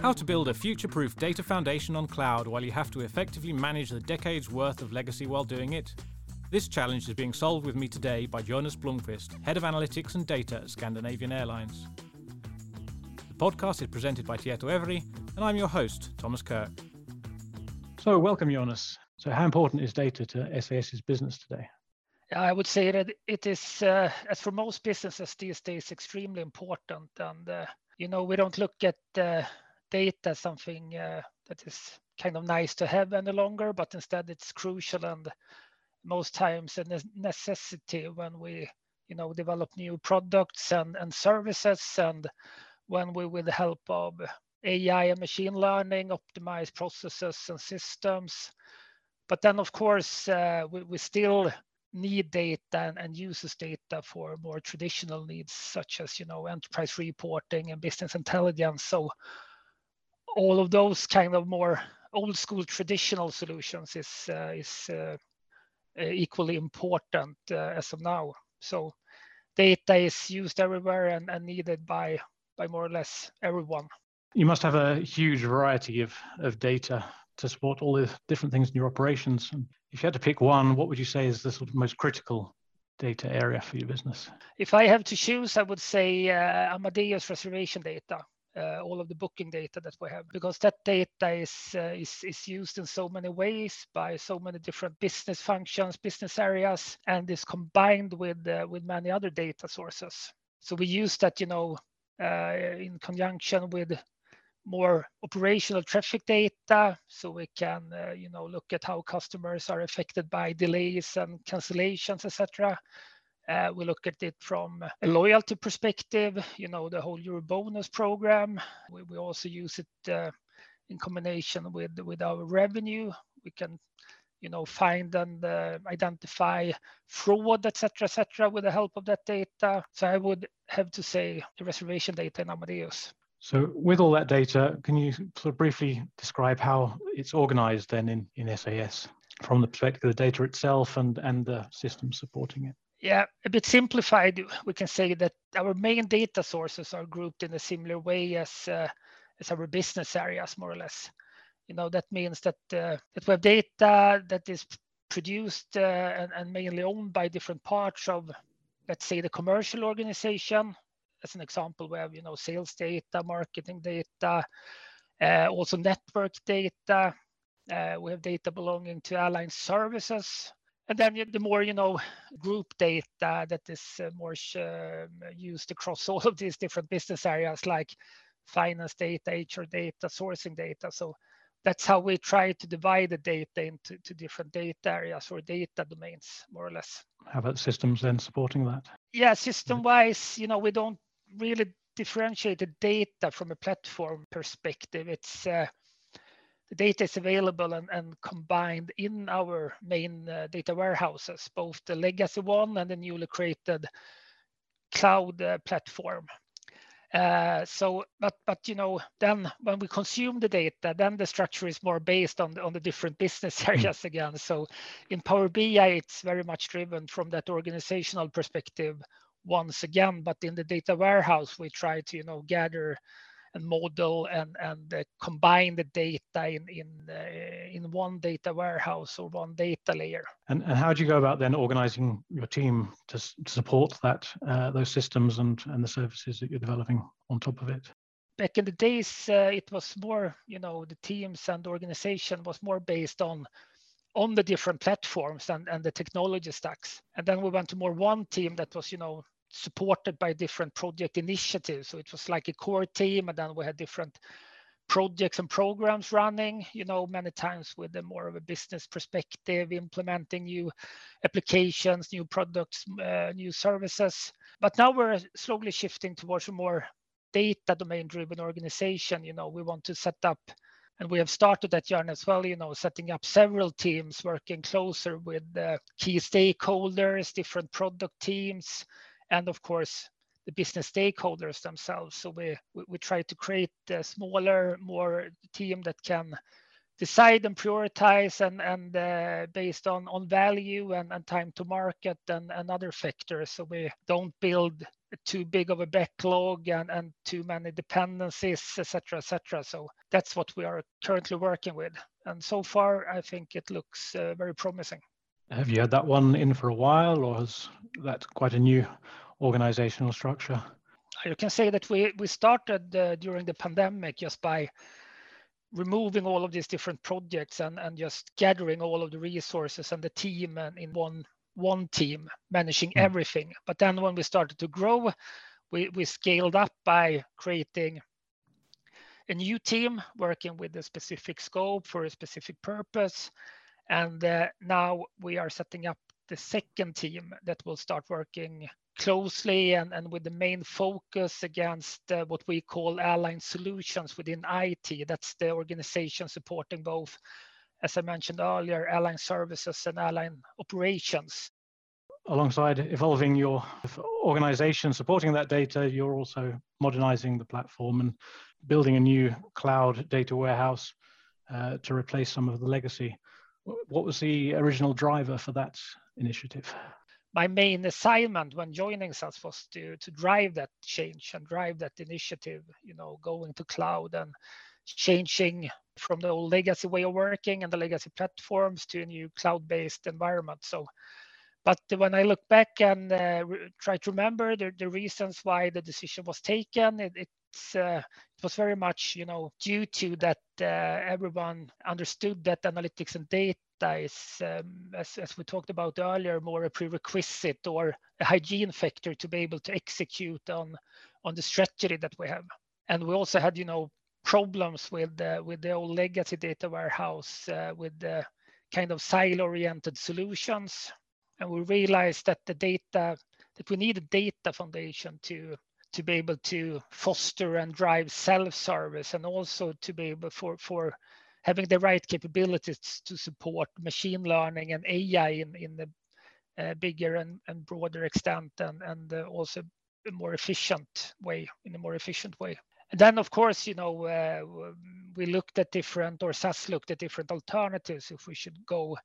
How to build a future proof data foundation on cloud while you have to effectively manage the decades worth of legacy while doing it. This challenge is being solved with me today by Jonas Blomqvist, Head of Analytics and Data at Scandinavian Airlines. The podcast is presented by Tietoevry, and I'm your host, Thomas Kirk. So, welcome, Jonas. So, how important is data to SAS's business today? I would say that it is, uh, as for most businesses these days, extremely important. And, uh, you know, we don't look at uh, data something uh, that is kind of nice to have any longer, but instead it's crucial and most times a necessity when we, you know, develop new products and, and services and when we, with the help of AI and machine learning, optimize processes and systems. But then, of course, uh, we, we still need data and, and uses data for more traditional needs, such as you know enterprise reporting and business intelligence. So all of those kind of more old school traditional solutions is uh, is uh, equally important uh, as of now. So data is used everywhere and, and needed by by more or less everyone. You must have a huge variety of, of data to support all the different things in your operations. If you had to pick one, what would you say is the sort of most critical data area for your business? If I have to choose, I would say uh, Amadeus reservation data. Uh, all of the booking data that we have because that data is, uh, is is used in so many ways by so many different business functions business areas and is combined with uh, with many other data sources. So we use that you know in conjunction with more operational traffic data so we can uh, you know look at how customers are affected by delays and cancellations etc uh, we look at it from a loyalty perspective you know the whole EuroBonus program. We, we also use it uh, in combination with with our revenue. We can you know find and uh, identify fraud etc etc with the help of that data. So i would have to say the reservation data in amadeus. So with all that data, can you sort of briefly describe how it's organized then in, in SAS from the perspective of the data itself and, and the systems supporting it? Yeah, a bit simplified, we can say that our main data sources are grouped in a similar way as, uh, as our business areas, more or less. You know, that means that, uh, that we have data that is produced uh, and, and mainly owned by different parts of, let's say, the commercial organization, as an example, we have you know sales data, marketing data, uh, also network data. Uh, we have data belonging to airline services, and then the more you know group data that is uh, more uh, used across all of these different business areas like finance data, HR data, sourcing data. So that's how we try to divide the data into to different data areas or data domains, more or less. How about systems then supporting that? Yeah, system wise, you know, we don't really differentiate the data from a platform perspective. It's uh, the data is available and, and combined in our main uh, data warehouses, both the legacy one and the newly created cloud uh, platform. Uh, so, but but you know, then when we consume the data, then the structure is more based on the, on the different business hmm. areas again. So, in Power BI, it's very much driven from that organizational perspective once again. But in the data warehouse, we try to you know gather and model and and uh, combine the data in in uh, in one data warehouse or one data layer. And and how do you go about then organizing your team to, to support that uh, those systems and and the services that you're developing on top of it? Back in the days, uh, it was more you know the teams and the organization was more based on on the different platforms and, and the technology stacks. And then we went to more one team that was, you know, supported by different project initiatives. So it was like a core team, and then we had different projects and programs running, you know, many times with a more of a business perspective, implementing new applications, new products, uh, new services. But now we're slowly shifting towards a more data domain driven organization. You know, we want to set up and we have started that journey as well you know setting up several teams working closer with uh, key stakeholders different product teams and of course the business stakeholders themselves so we we, we try to create a smaller more team that can decide and prioritize and and uh, based on on value and, and time to market and, and other factors so we don't build too big of a backlog and, and too many dependencies, etc., etc. So that's what we are currently working with. And so far, I think it looks uh, very promising. Have you had that one in for a while, or is that quite a new organizational structure? You can say that we we started uh, during the pandemic just by removing all of these different projects and, and just gathering all of the resources and the team and in one one team managing mm. everything. But then when we started to grow, we, we scaled up by creating a new team working with a specific scope for a specific purpose. And uh, now we are setting up the second team that will start working closely and, and with the main focus against uh, what we call airline solutions within IT. That's the organization supporting both, as I mentioned earlier, airline services and airline operations. Alongside evolving your organization supporting that data, you're also modernizing the platform and building a new cloud data warehouse uh, to replace some of the legacy. What was the original driver for that initiative? my main assignment when joining SAS was to to drive that change and drive that initiative. You know, going to cloud and changing from the old legacy way of working and the legacy platforms to a new cloud-based environment. So, but when I look back and uh, re- try to remember the, the reasons why the decision was taken, it, it's uh, it was very much you know due to that uh, everyone understood that analytics and data is, um, as, as we talked about earlier, more a prerequisite or a hygiene factor to be able to execute on on the strategy that we have. And we also had, you know, problems with the, with the old legacy data warehouse uh, with the kind of silo-oriented solutions. And we realized that the data that we need a data foundation to to be able to foster and drive self-service and also to be able for for having the right capabilities to support machine learning and AI in, in the uh, bigger and, and broader extent and, and uh, also a more efficient way, in a more efficient way. And then, of course, you know, uh, we looked at different, or SAS looked at different alternatives if we should go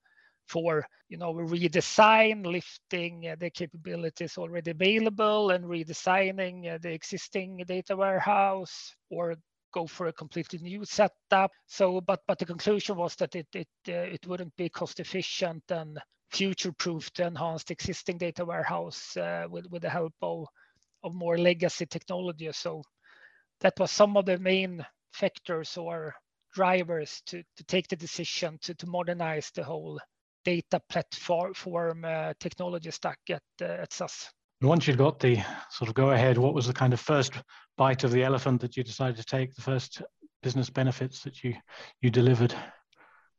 for, you know, redesign, lifting uh, the capabilities already available and redesigning uh, the existing data warehouse, or go for a completely new setup. So, but but the conclusion was that it it uh, it wouldn't be cost efficient and future-proof to enhance the existing data warehouse uh, with with the help of of more legacy technology. So that was some of the main factors or drivers to to take the decision to to modernize the whole data platform uh, technology stack at uh, at SAS. Once you'd got the sort of go ahead, what was the kind of first bite of the elephant that you decided to take, the first business benefits that you you delivered?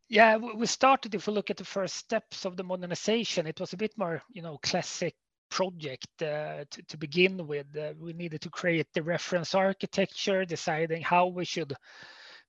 Yeah, we started. If we look at the first steps of the modernization, it was a bit more, you know, classic project uh, to, to, begin with. Uh, we needed to create the reference architecture, deciding how we should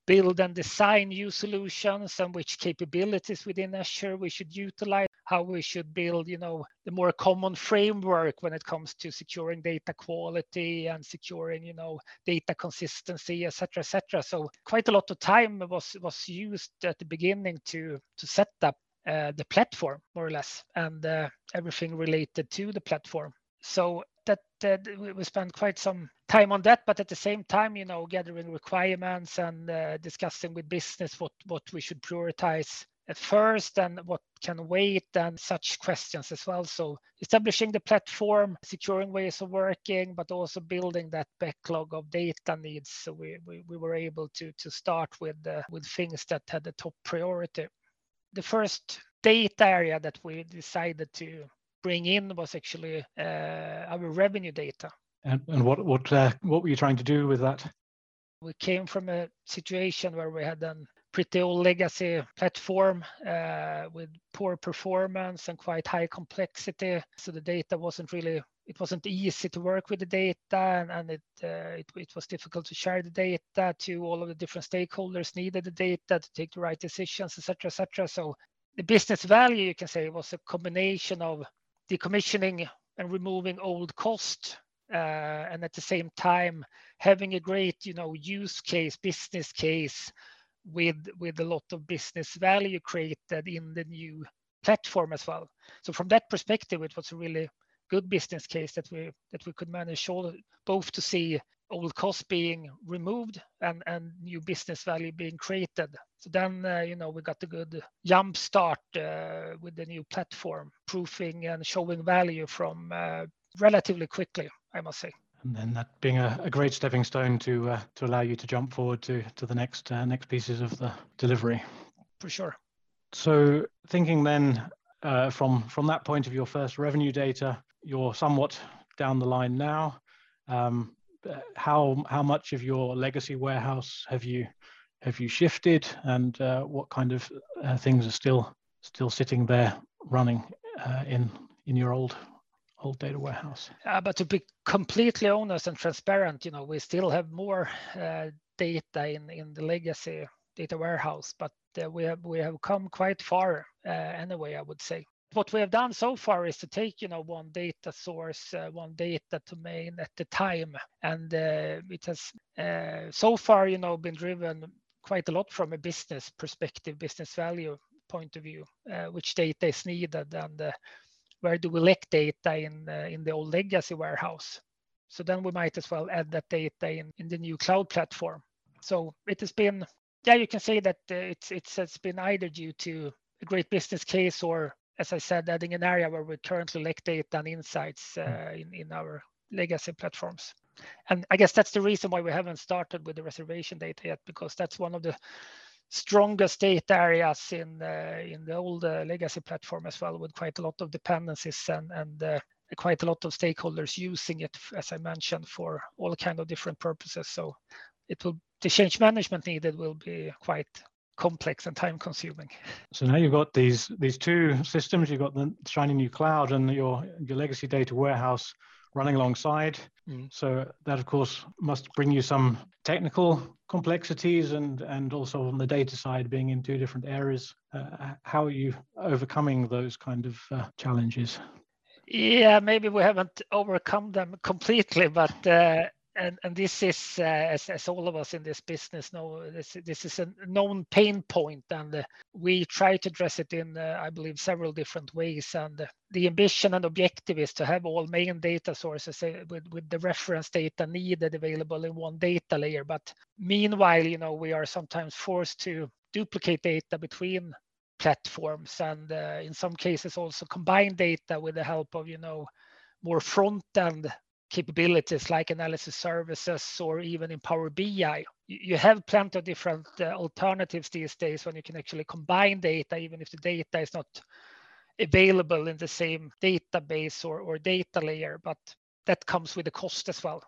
build and design new solutions and which capabilities within Azure we should utilize, how we should build, you know, the more common framework when it comes to securing data quality and securing, you know, data consistency, etc., etc. So quite a lot of time was was used at the beginning to to set up uh, the platform more or less and uh, everything related to the platform. So that, we spent quite some time on that, but at the same time, you know, gathering requirements and uh, discussing with business what what we should prioritize at first and what can wait and such questions as well. So establishing the platform, securing ways of working, but also building that backlog of data needs. So we, we, we were able to, to start with, uh, with things that had the top priority. The first data area that we decided to bring in was actually uh, our revenue data. And, and what what uh, what were you trying to do with that? We came from a situation where we had a pretty old legacy platform uh, with poor performance and quite high complexity. So the data wasn't really it wasn't easy to work with the data and, and it, uh, it, it was difficult to share the data to all of the different stakeholders needed the data to take the right decisions etc etc so the business value you can say was a combination of decommissioning and removing old cost uh, and at the same time having a great you know use case business case with with a lot of business value created in the new platform as well. So from that perspective it was a really good business case that we that we could manage all both to see old costs being removed and and new business value being created. So then uh, you know we got a good jump start uh, with the new platform, proofing and showing value from uh, relatively quickly, I must say. And then that being a, a great stepping stone to uh, to allow you to jump forward to to the next uh, next pieces of the delivery. For sure. So thinking then uh, from from that point of your first revenue data, you're somewhat down the line now. Um, how how much of your legacy warehouse have you have you shifted, and uh, what kind of uh, things are still still sitting there running uh, in in your old old data warehouse? Uh, but to be completely honest and transparent, you know, we still have more uh, data in in the legacy data warehouse, but we have we have come quite far anyway. I would say what we have done so far is to take you know one data source uh, one data domain at the time. And uh, it has uh, so far you know been driven quite a lot from a business perspective business value point of view uh, which data is needed and uh, where do we lack data in uh, in the old legacy warehouse? So then we might as well add that data in, in the new cloud platform. So it has been yeah you can say that it's it's it's been either due to a great business case or as I said, adding an area where we currently lack data and insights hmm. uh, in, in our legacy platforms. And I guess that's the reason why we haven't started with the reservation data yet, because that's one of the strongest data areas in uh, in the old uh, legacy platform as well, with quite a lot of dependencies and and uh, quite a lot of stakeholders using it, as I mentioned, for all kind of different purposes. So it will the change management needed will be quite complex and time consuming. So now you've got these these two systems. You've got the shiny new cloud and your your legacy data warehouse running alongside. Mm. So that of course must bring you some technical complexities and and also on the data side being in two different areas. Uh, how are you overcoming those kind of uh, challenges? Yeah, maybe we haven't overcome them completely, but uh, and and this is uh, as, as all of us in this business know this this is a known pain point and uh, we try to address it in uh, i believe several different ways. And uh, the ambition and objective is to have all main data sources uh, with with the reference data needed available in one data layer. But meanwhile you know we are sometimes forced to duplicate data between platforms and uh, in some cases also combine data with the help of you know more front end capabilities like analysis services or even in Power BI. You have plenty of different uh, alternatives these days when you can actually combine data, even if the data is not available in the same database or, or data layer, but that comes with a cost as well.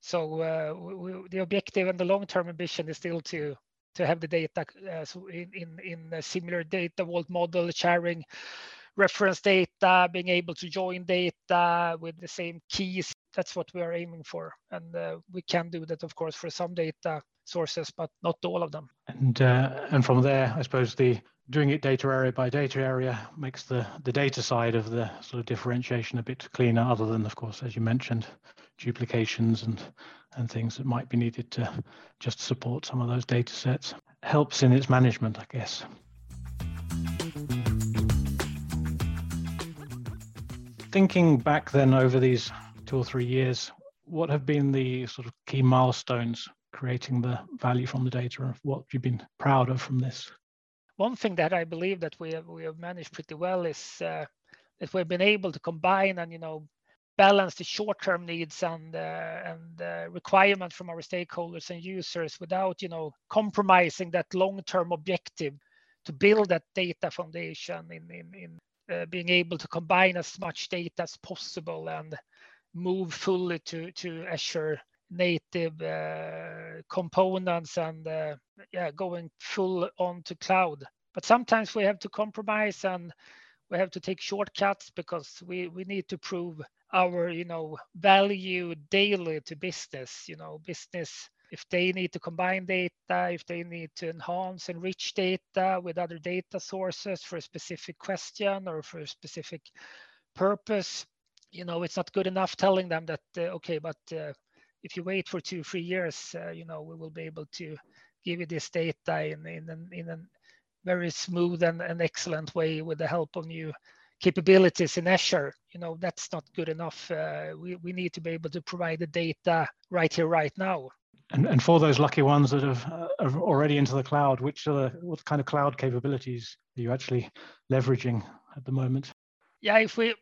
So uh, we, the objective and the long-term ambition is still to to have the data uh, so in, in in a similar data vault model sharing reference data, being able to join data with the same keys that's what we are aiming for. And uh, we can do that, of course, for some data sources, but not all of them. And uh, and from there, I suppose the doing it data area by data area makes the the data side of the sort of differentiation a bit cleaner. Other than, of course, as you mentioned, duplications and and things that might be needed to just support some of those data sets. Helps in its management, I guess. Thinking back then over these two or three years, what have been the sort of key milestones creating the value from the data and what you've been proud of from this? One thing that I believe that we have, we have managed pretty well is uh, that we've been able to combine and you know balance the short-term needs and uh, and uh, requirements from our stakeholders and users without you know compromising that long-term objective to build that data foundation in in, in being able to combine as much data as possible and move fully to to Azure native uh, components and uh, yeah, going full on to cloud. But sometimes we have to compromise and we have to take shortcuts because we we need to prove our you know value daily to business. You know, business if they need to combine data, if they need to enhance, and enrich data with other data sources for a specific question or for a specific purpose, you know it's not good enough telling them that uh, okay but uh, if you wait for two three years uh, you know we will be able to give you this data in in in a very smooth and, and excellent way with the help of new capabilities in Azure. You know, that's not good enough. Uh, we, we need to be able to provide the data right here, right now. And, and for those lucky ones that have, uh, are already into the cloud, which are the, what kind of cloud capabilities are you actually leveraging at the moment? Yeah, if we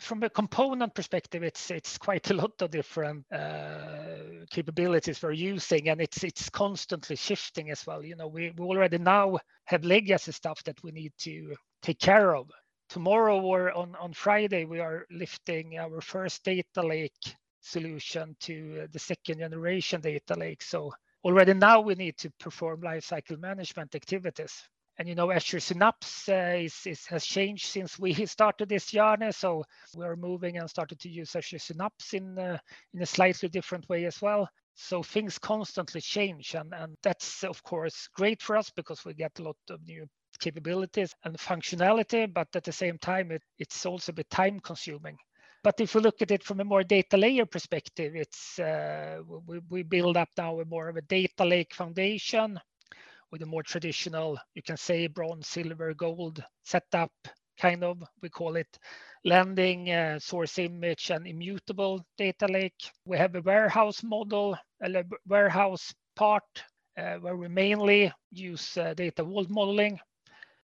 from a component perspective, it's it's quite a lot of different uh, capabilities we're using, and it's it's constantly shifting as well. You know, we, we already now have legacy stuff that we need to take care of. Tomorrow or on on Friday, we are lifting our first data lake solution to the second generation data lake. So already now we need to perform lifecycle management activities and you know Azure Synapse uh, is, is, has changed since we started this journey. So we're moving and started to use Azure Synapse in uh, in a slightly different way as well. So things constantly change, and and that's of course great for us because we get a lot of new capabilities and functionality. But at the same time, it, it's also a bit time consuming. But if we look at it from a more data layer perspective, it's uh, we, we build up now a more of a data lake foundation with a more traditional, you can say bronze, silver, gold setup, kind of. We call it landing, uh, source image, and immutable data lake. We have a warehouse model, a warehouse part uh, where we mainly use uh, data vault modeling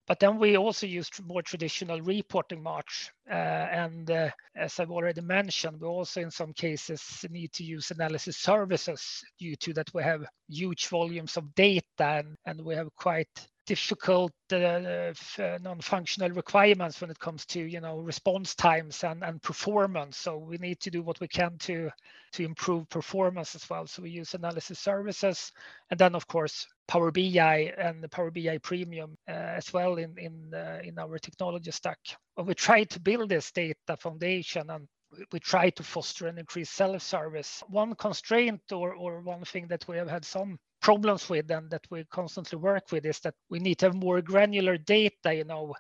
but then we also use more traditional reporting marts. Uh, and uh, as I've already mentioned, we also in some cases need to use analysis services due to that we have huge volumes of data and, and we have quite difficult uh, uh, non-functional requirements when it comes to you know response times and, and performance so we need to do what we can to to improve performance as well so we use analysis services and then of course power bi and the power bi premium uh, as well in in uh, in our technology stack but we try to build this data foundation and we try to foster and increase self-service. One constraint or, or one thing that we have had some problems with and that we constantly work with is that we need to have more granular data, you know,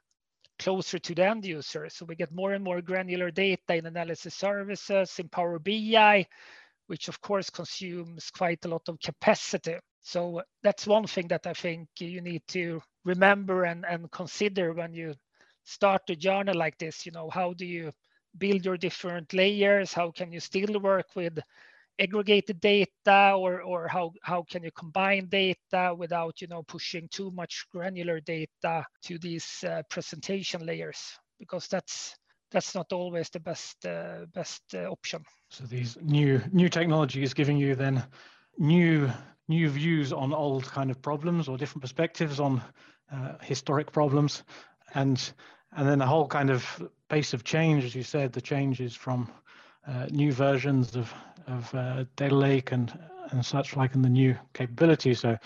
closer to the end user. So we get more and more granular data in analysis services, in Power BI, which of course consumes quite a lot of capacity. So that's one thing that I think you need to remember and, and consider when you start a journey like this. You know, how do you build your different layers? How can you still work with aggregated data or, or how, how can you combine data without you know pushing too much granular data to these uh, presentation layers because that's that's not always the best uh, best uh, option so these new new technologies giving you then new new views on old kind of problems or different perspectives on uh, historic problems and and then the whole kind of pace of change as you said the changes from uh, new versions of of uh, data lake and and such like and the new capabilities. So,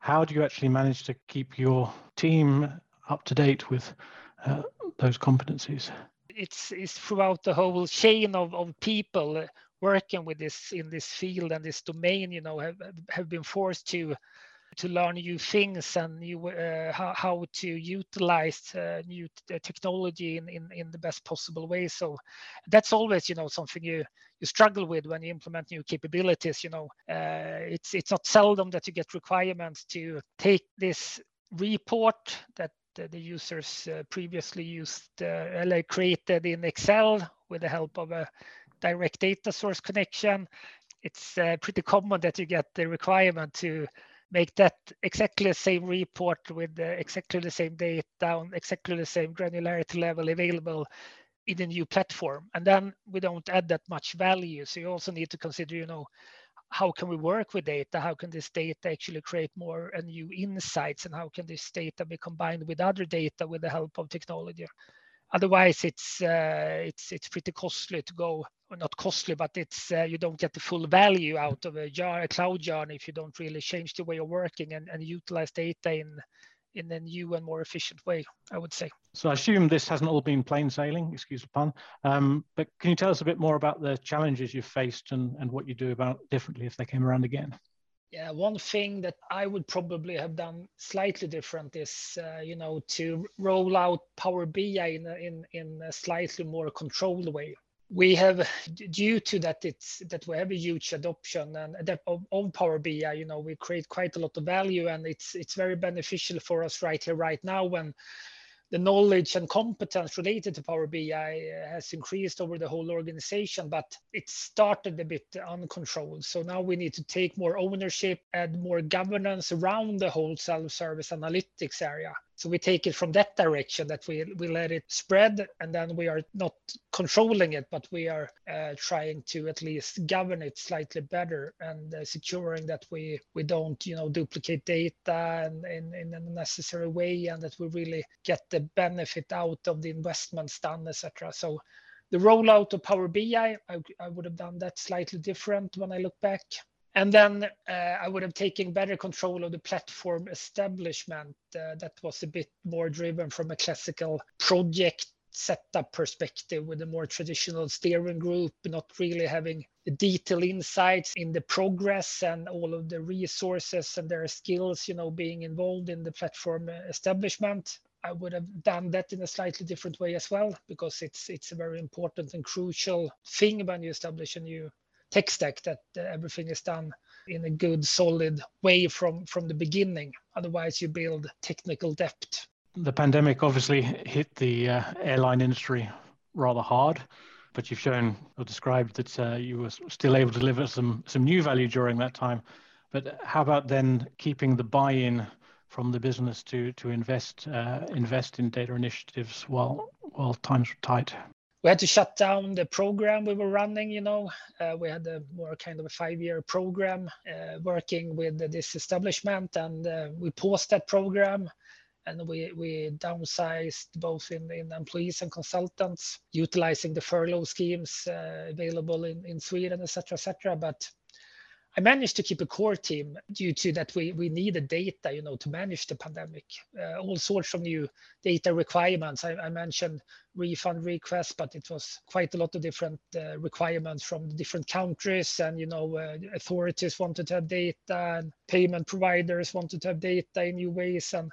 how do you actually manage to keep your team up to date with uh, those competencies? It's it's throughout the whole chain of of people working with this in this field and this domain. You know, have have been forced to to learn new things and new uh, how, how to utilize uh, new t- uh, technology in, in, in the best possible way so that's always you know something you you struggle with when you implement new capabilities you know uh, it's it's not seldom that you get requirements to take this report that the users uh, previously used uh, created in excel with the help of a direct data source connection it's pretty common that you get the requirement to make that exactly the same report with uh, exactly the same data on exactly the same granularity level available in a new platform. And then we don't add that much value. So you also need to consider, you know, how can we work with data? How can this data actually create more and new insights? And how can this data be combined with other data with the help of technology? Otherwise, it's uh, it's it's pretty costly to go not costly, but it's uh, you don't get the full value out of a, jar, a cloud journey if you don't really change the way of working and, and utilize data in in a new and more efficient way, I would say. So I assume this hasn't all been plain sailing, excuse the pun. Um, but can you tell us a bit more about the challenges you've faced and, and what you do about differently if they came around again? Yeah, one thing that I would probably have done slightly different is, uh, you know, to roll out Power BI in a, in in a slightly more controlled way. We have due to that it's that we have a huge adoption and that of, of power bi you know we create quite a lot of value and it's it's very beneficial for us right here right now when the knowledge and competence related to Power BI uh, has increased over the whole organization, but it started a bit uncontrolled. So now we need to take more ownership and more governance around the whole self-service analytics area. So we take it from that direction that we we let it spread, and then we are not controlling it, but we are uh, trying to at least govern it slightly better and uh, securing that we we don't you know duplicate data and in, in a necessary way, and that we really get the benefit out of the investments done, etc. So the rollout of Power BI, I, I would have done that slightly different when I look back. And then uh, I would have taken better control of the platform establishment. Uh, that was a bit more driven from a classical project setup perspective with a more traditional steering group, not really having the detailed insights in the progress and all of the resources and their skills, you know, being involved in the platform establishment. I would have done that in a slightly different way as well, because it's it's a very important and crucial thing when you establish a new tech stack that everything is done in a good solid way from from the beginning. Otherwise you build technical debt. The pandemic obviously hit the uh, airline industry rather hard but you've shown or described that uh, you were still able to deliver some some new value during that time. But how about then keeping the buy-in from the business to to invest uh, invest in data initiatives while while times were tight we had to shut down the program we were running you know. Uh, we had a more kind of a five year program uh, working with this establishment and uh, we paused that program and we, we downsized both in, in employees and consultants utilizing the furlough schemes uh, available in, in sweden etc etc but I managed to keep a core team due to that we, we needed data, you know, to manage the pandemic. Uh, all sorts of new data requirements. I, I, mentioned refund requests, but it was quite a lot of different uh, requirements from different countries, and you know, uh, authorities wanted to have data, and payment providers wanted to have data in new ways, and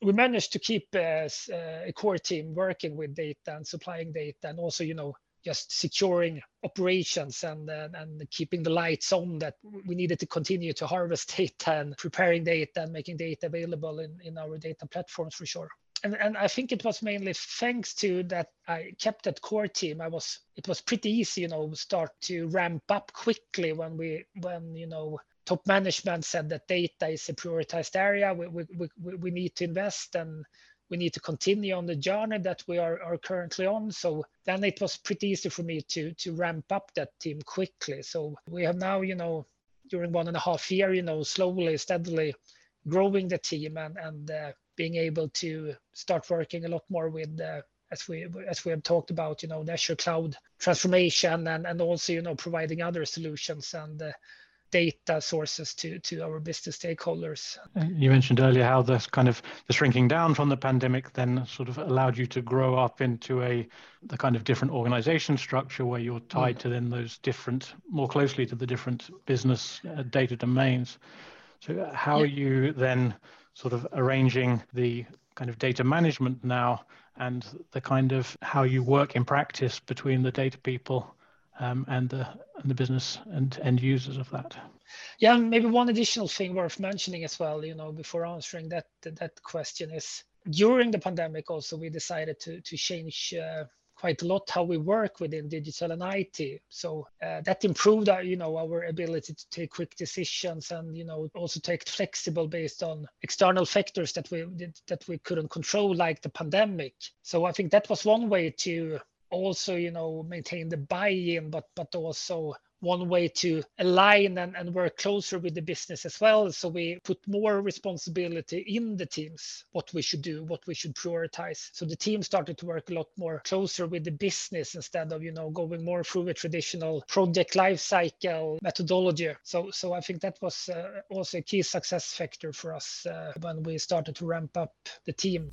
we managed to keep uh, uh, a core team working with data and supplying data, and also, you know, just securing operations and, and, and keeping the lights on that we needed to continue to harvest data and preparing data and making data available in, in our data platforms for sure. And, and I think it was mainly thanks to that I kept that core team. I was it was pretty easy, you know, start to ramp up quickly when we when you know top management said that data is a prioritized area. We we, we, we need to invest and we need to continue on the journey that we are, are currently on. So then it was pretty easy for me to to ramp up that team quickly. So we have now, you know, during one and a half year, you know, slowly, steadily growing the team and and uh, being able to start working a lot more with uh, as we as we have talked about, you know, the Azure cloud transformation and and also you know providing other solutions and uh, data sources to to our business stakeholders. You mentioned earlier how this kind of the shrinking down from the pandemic then sort of allowed you to grow up into a the kind of different organization structure where you're tied mm. to then those different more closely to the different business uh, data domains. So uh, how yeah. are you then sort of arranging the kind of data management now and the kind of how you work in practice between the data people um, and the and the business and end users of that. Yeah, maybe one additional thing worth mentioning as well, you know, before answering that that question is during the pandemic also we decided to to change uh, quite a lot how we work within digital and IT. So uh, that improved our, you know, our ability to take quick decisions and you know also take flexible based on external factors that we that we couldn't control, like the pandemic. So I think that was one way to also you know maintain the buy-in but but also one way to align and, and work closer with the business as well. So we put more responsibility in the teams what we should do what we should prioritize. So the team started to work a lot more closer with the business instead of you know going more through a traditional project life cycle methodology. So so i think that was uh, also a key success factor for us uh, when we started to ramp up the team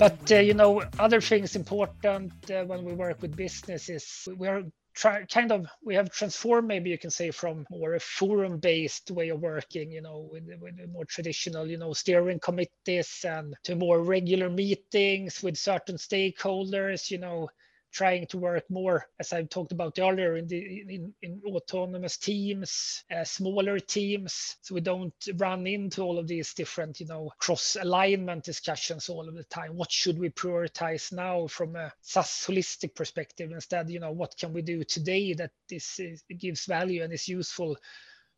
but uh, you know, other things important uh, when we work with businesses, we are try, kind of we have transformed maybe you can say from more a forum based way of working you know with, with more traditional you know steering committees and to more regular meetings with certain stakeholders you know trying to work more, as I've talked about earlier, in the in, in autonomous teams, uh, smaller teams, so we don't run into all of these different, you know, cross alignment discussions all of the time. What should we prioritize now from a SAS holistic perspective? Instead, you know, what can we do today that this is, gives value and is useful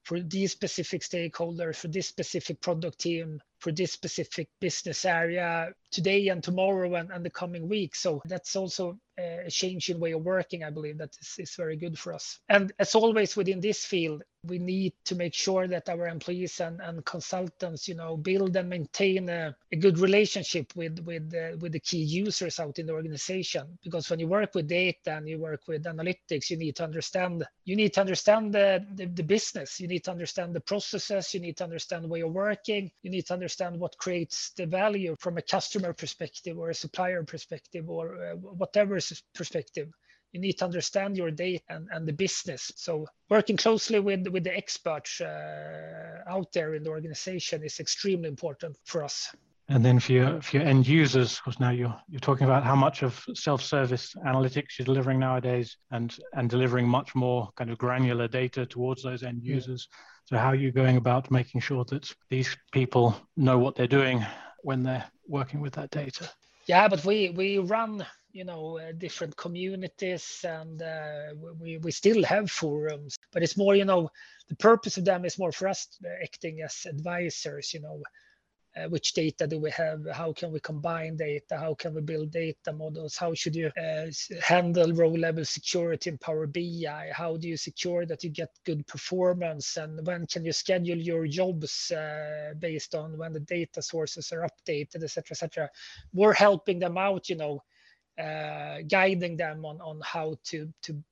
for these specific stakeholders, for this specific product team, for this specific business area today and tomorrow and, and the coming week. So that's also a change in way of working, I believe that is, is very good for us. And as always within this field, we need to make sure that our employees and, and consultants, you know, build and maintain a, a good relationship with with uh, with the key users out in the organization. Because when you work with data and you work with analytics, you need to understand you need to understand the, the, the business. You need to understand the processes. You need to understand way of working. You need to understand what creates the value from a customer perspective or a supplier perspective or uh, whatever perspective you need to understand your data and, and the business. So working closely with, with the experts uh, out there in the organization is extremely important for us. And then for your, for your end users, because now you're you're talking about how much of self-service analytics you're delivering nowadays, and and delivering much more kind of granular data towards those end users. Yeah. So how are you going about making sure that these people know what they're doing when they're working with that data? Yeah, but we we run you know uh, different communities and uh, we, we still have forums but it's more you know the purpose of them is more for us acting as advisors you know uh, which data do we have? How can we combine data? How can we build data models? How should you uh, handle row level security in power bi how do you secure that you get good performance? And when can you schedule your jobs uh, based on when the data sources are updated etc etc we're helping them out you know uh, guiding them on, on how to, to,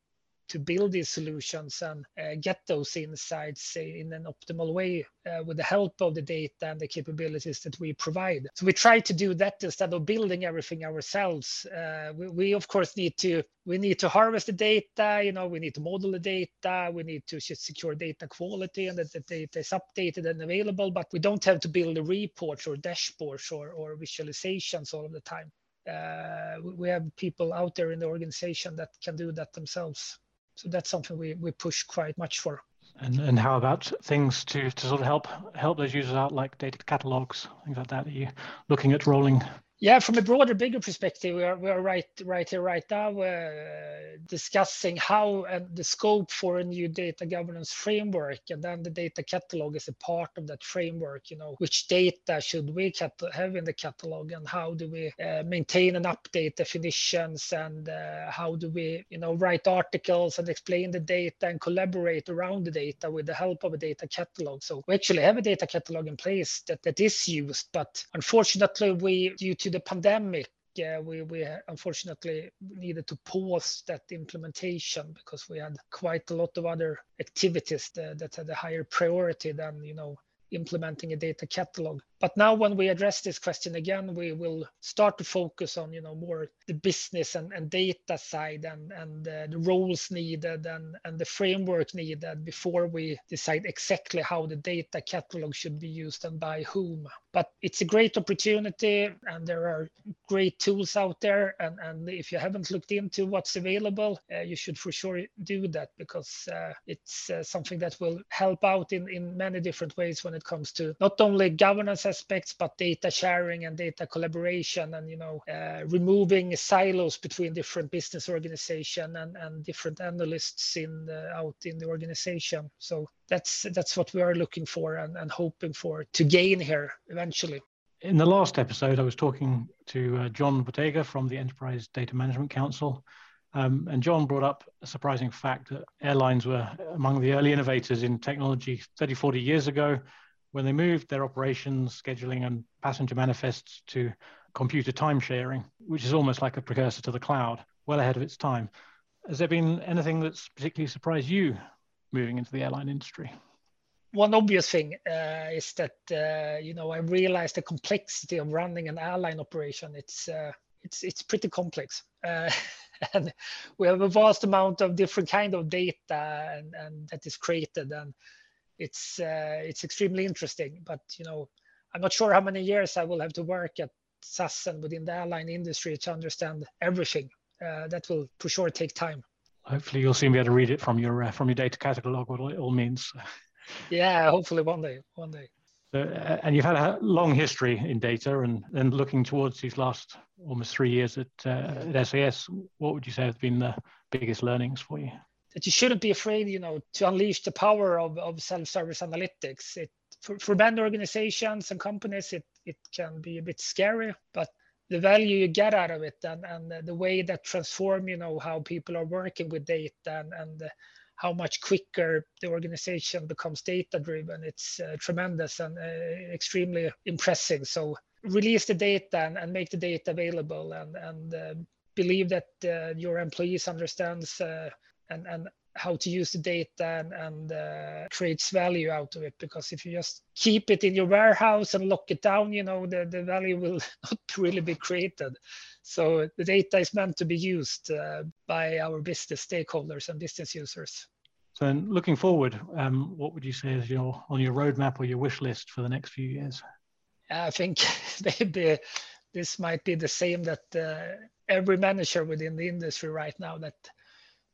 to build these solutions and uh, get those insights in an optimal way uh, with the help of the data and the capabilities that we provide. So we try to do that instead of building everything ourselves. Uh, we, we, of course need to we need to harvest the data. You know, we need to model the data. We need to secure data quality and that the data is updated and available. But we don't have to build reports or dashboards or, or visualizations all of the time Uh, we have people out there in the organization that can do that themselves. So that's something we, we push quite much for. And, and how about things to, to sort of help help those users out, like data catalogs, things like that? Are you looking at rolling yeah, from a broader, bigger perspective, we are we are right right here, right now, uh, discussing how and the scope for a new data governance framework, and then the data catalog is a part of that framework. You know, which data should we have in the catalog, and how do we uh, maintain and update definitions, and uh, how do we, you know, write articles and explain the data and collaborate around the data with the help of a data catalog. So we actually have a data catalog in place that that is used, but unfortunately, we due to the pandemic, yeah, we, we unfortunately needed to pause that implementation because we had quite a lot of other activities that, that had a higher priority than, you know, implementing a data catalog. But now when we address this question again, we will start to focus on, you know, more the business and, and data side and, and uh, the roles needed and, and the framework needed before we decide exactly how the data catalog should be used and by whom. But it's a great opportunity and there are great tools out there. And, and if you haven't looked into what's available, uh, you should for sure do that because uh, it's uh, something that will help out in, in many different ways when it comes to not only governance aspects, but data sharing and data collaboration and, you know, uh, removing silos between different business organization and, and different analysts in the, out in the organization. So that's that's what we are looking for and, and hoping for to gain here eventually. In the last episode, I was talking to uh, John Bottega from the Enterprise Data Management Council. Um, and John brought up a surprising fact that airlines were among the early innovators in technology 30, 40 years ago when they moved their operations, scheduling, and passenger manifests to computer time sharing, which is almost like a precursor to the cloud, well ahead of its time. Has there been anything that's particularly surprised you moving into the airline industry? One obvious thing uh, is that uh, you know I realized the complexity of running an airline operation. It's uh, it's it's pretty complex, uh, and we have a vast amount of different kind of data and, and that is created, and it's uh, it's extremely interesting. But you know, I'm not sure how many years I will have to work at SAS and within the airline industry to understand everything. uh, that will for sure take time. Hopefully, you'll soon be able to read it from your uh, from your data catalog. What it all means. Yeah, hopefully one day. One day. So, and you've had a long history in data, and then looking towards these last almost three years at, uh, at SAS, what would you say have been the biggest learnings for you? That you shouldn't be afraid, you know, to unleash the power of, of self-service analytics. It for, for band organizations and companies, it it can be a bit scary, but the value you get out of it and, and the way that transform, you know, how people are working with data and, and how much quicker the organization becomes data driven. It's uh, tremendous and uh, extremely impressive. So release the data and, and, make the data available and, and uh, believe that uh, your employees understands uh, and, and how to use the data and, and uh, creates value out of it because if you just keep it in your warehouse and lock it down you know the, the value will not really be created so the data is meant to be used uh, by our business stakeholders and business users. So, looking forward, um, what would you say is your on your roadmap or your wish list for the next few years? I think maybe this might be the same that uh, every manager within the industry right now. That,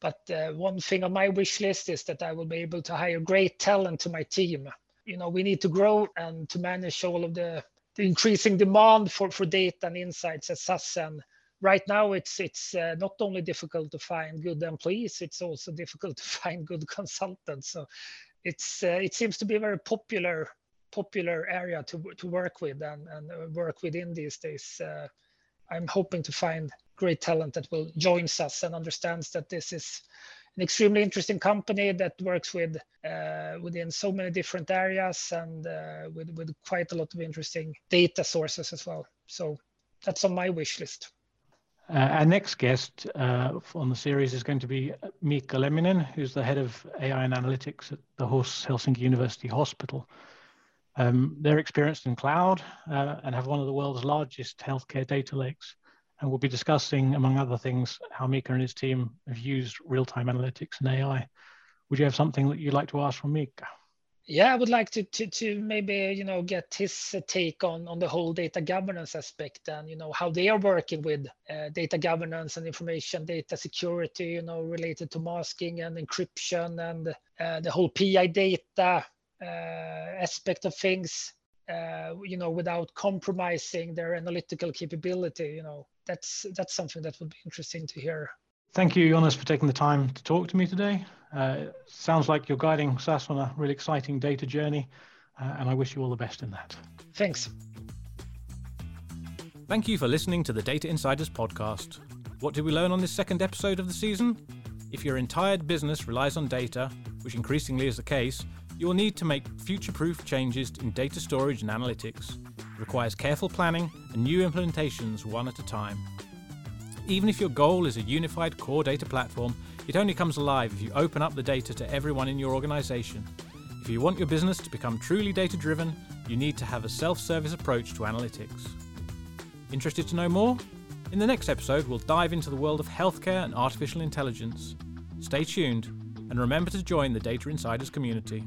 but uh, one thing on my wish list is that I will be able to hire great talent to my team. You know, we need to grow and to manage all of the the increasing demand for, for data and insights at SAS. And right now, it's it's uh, not only difficult to find good employees, it's also difficult to find good consultants. So it's uh, it seems to be a very popular popular area to to work with and, and work within these days. Uh, I'm hoping to find great talent that will join us and understands that this is an extremely interesting company that works with uh, within so many different areas and uh, with with quite a lot of interesting data sources as well. So that's on my wish list. Uh, our next guest uh, on the series is going to be Mika Lemminen, who's the head of AI and analytics at the HUS Helsinki University Hospital. Um, they're experienced in cloud uh, and have one of the world's largest healthcare data lakes and we'll be discussing, among other things, how Mika and his team have used real-time analytics and AI. Would you have something that you'd like to ask from Mika? Yeah, I would like to to, to maybe you know get his take on on the whole data governance aspect and you know how they are working with uh, data governance and information data security, you know, related to masking and encryption and uh, the whole PI data aspect of things. Uh, you know, without compromising their analytical capability, you know, that's that's something that would be interesting to hear. Thank you, Jonas, for taking the time to talk to me today. Uh, sounds like you're guiding SAS on a really exciting data journey, uh, and I wish you all the best in that. Thanks. Thank you for listening to the Data Insiders podcast. What did we learn on this second episode of the season? If your entire business relies on data, which increasingly is the case, you will need to make future proof changes in data storage and analytics. It requires careful planning and new implementations one at a time. Even if your goal is a unified core data platform, it only comes alive if you open up the data to everyone in your organization. If you want your business to become truly data driven, you need to have a self service approach to analytics. Interested to know more? In the next episode, we'll dive into the world of healthcare and artificial intelligence. Stay tuned and remember to join the Data Insiders community.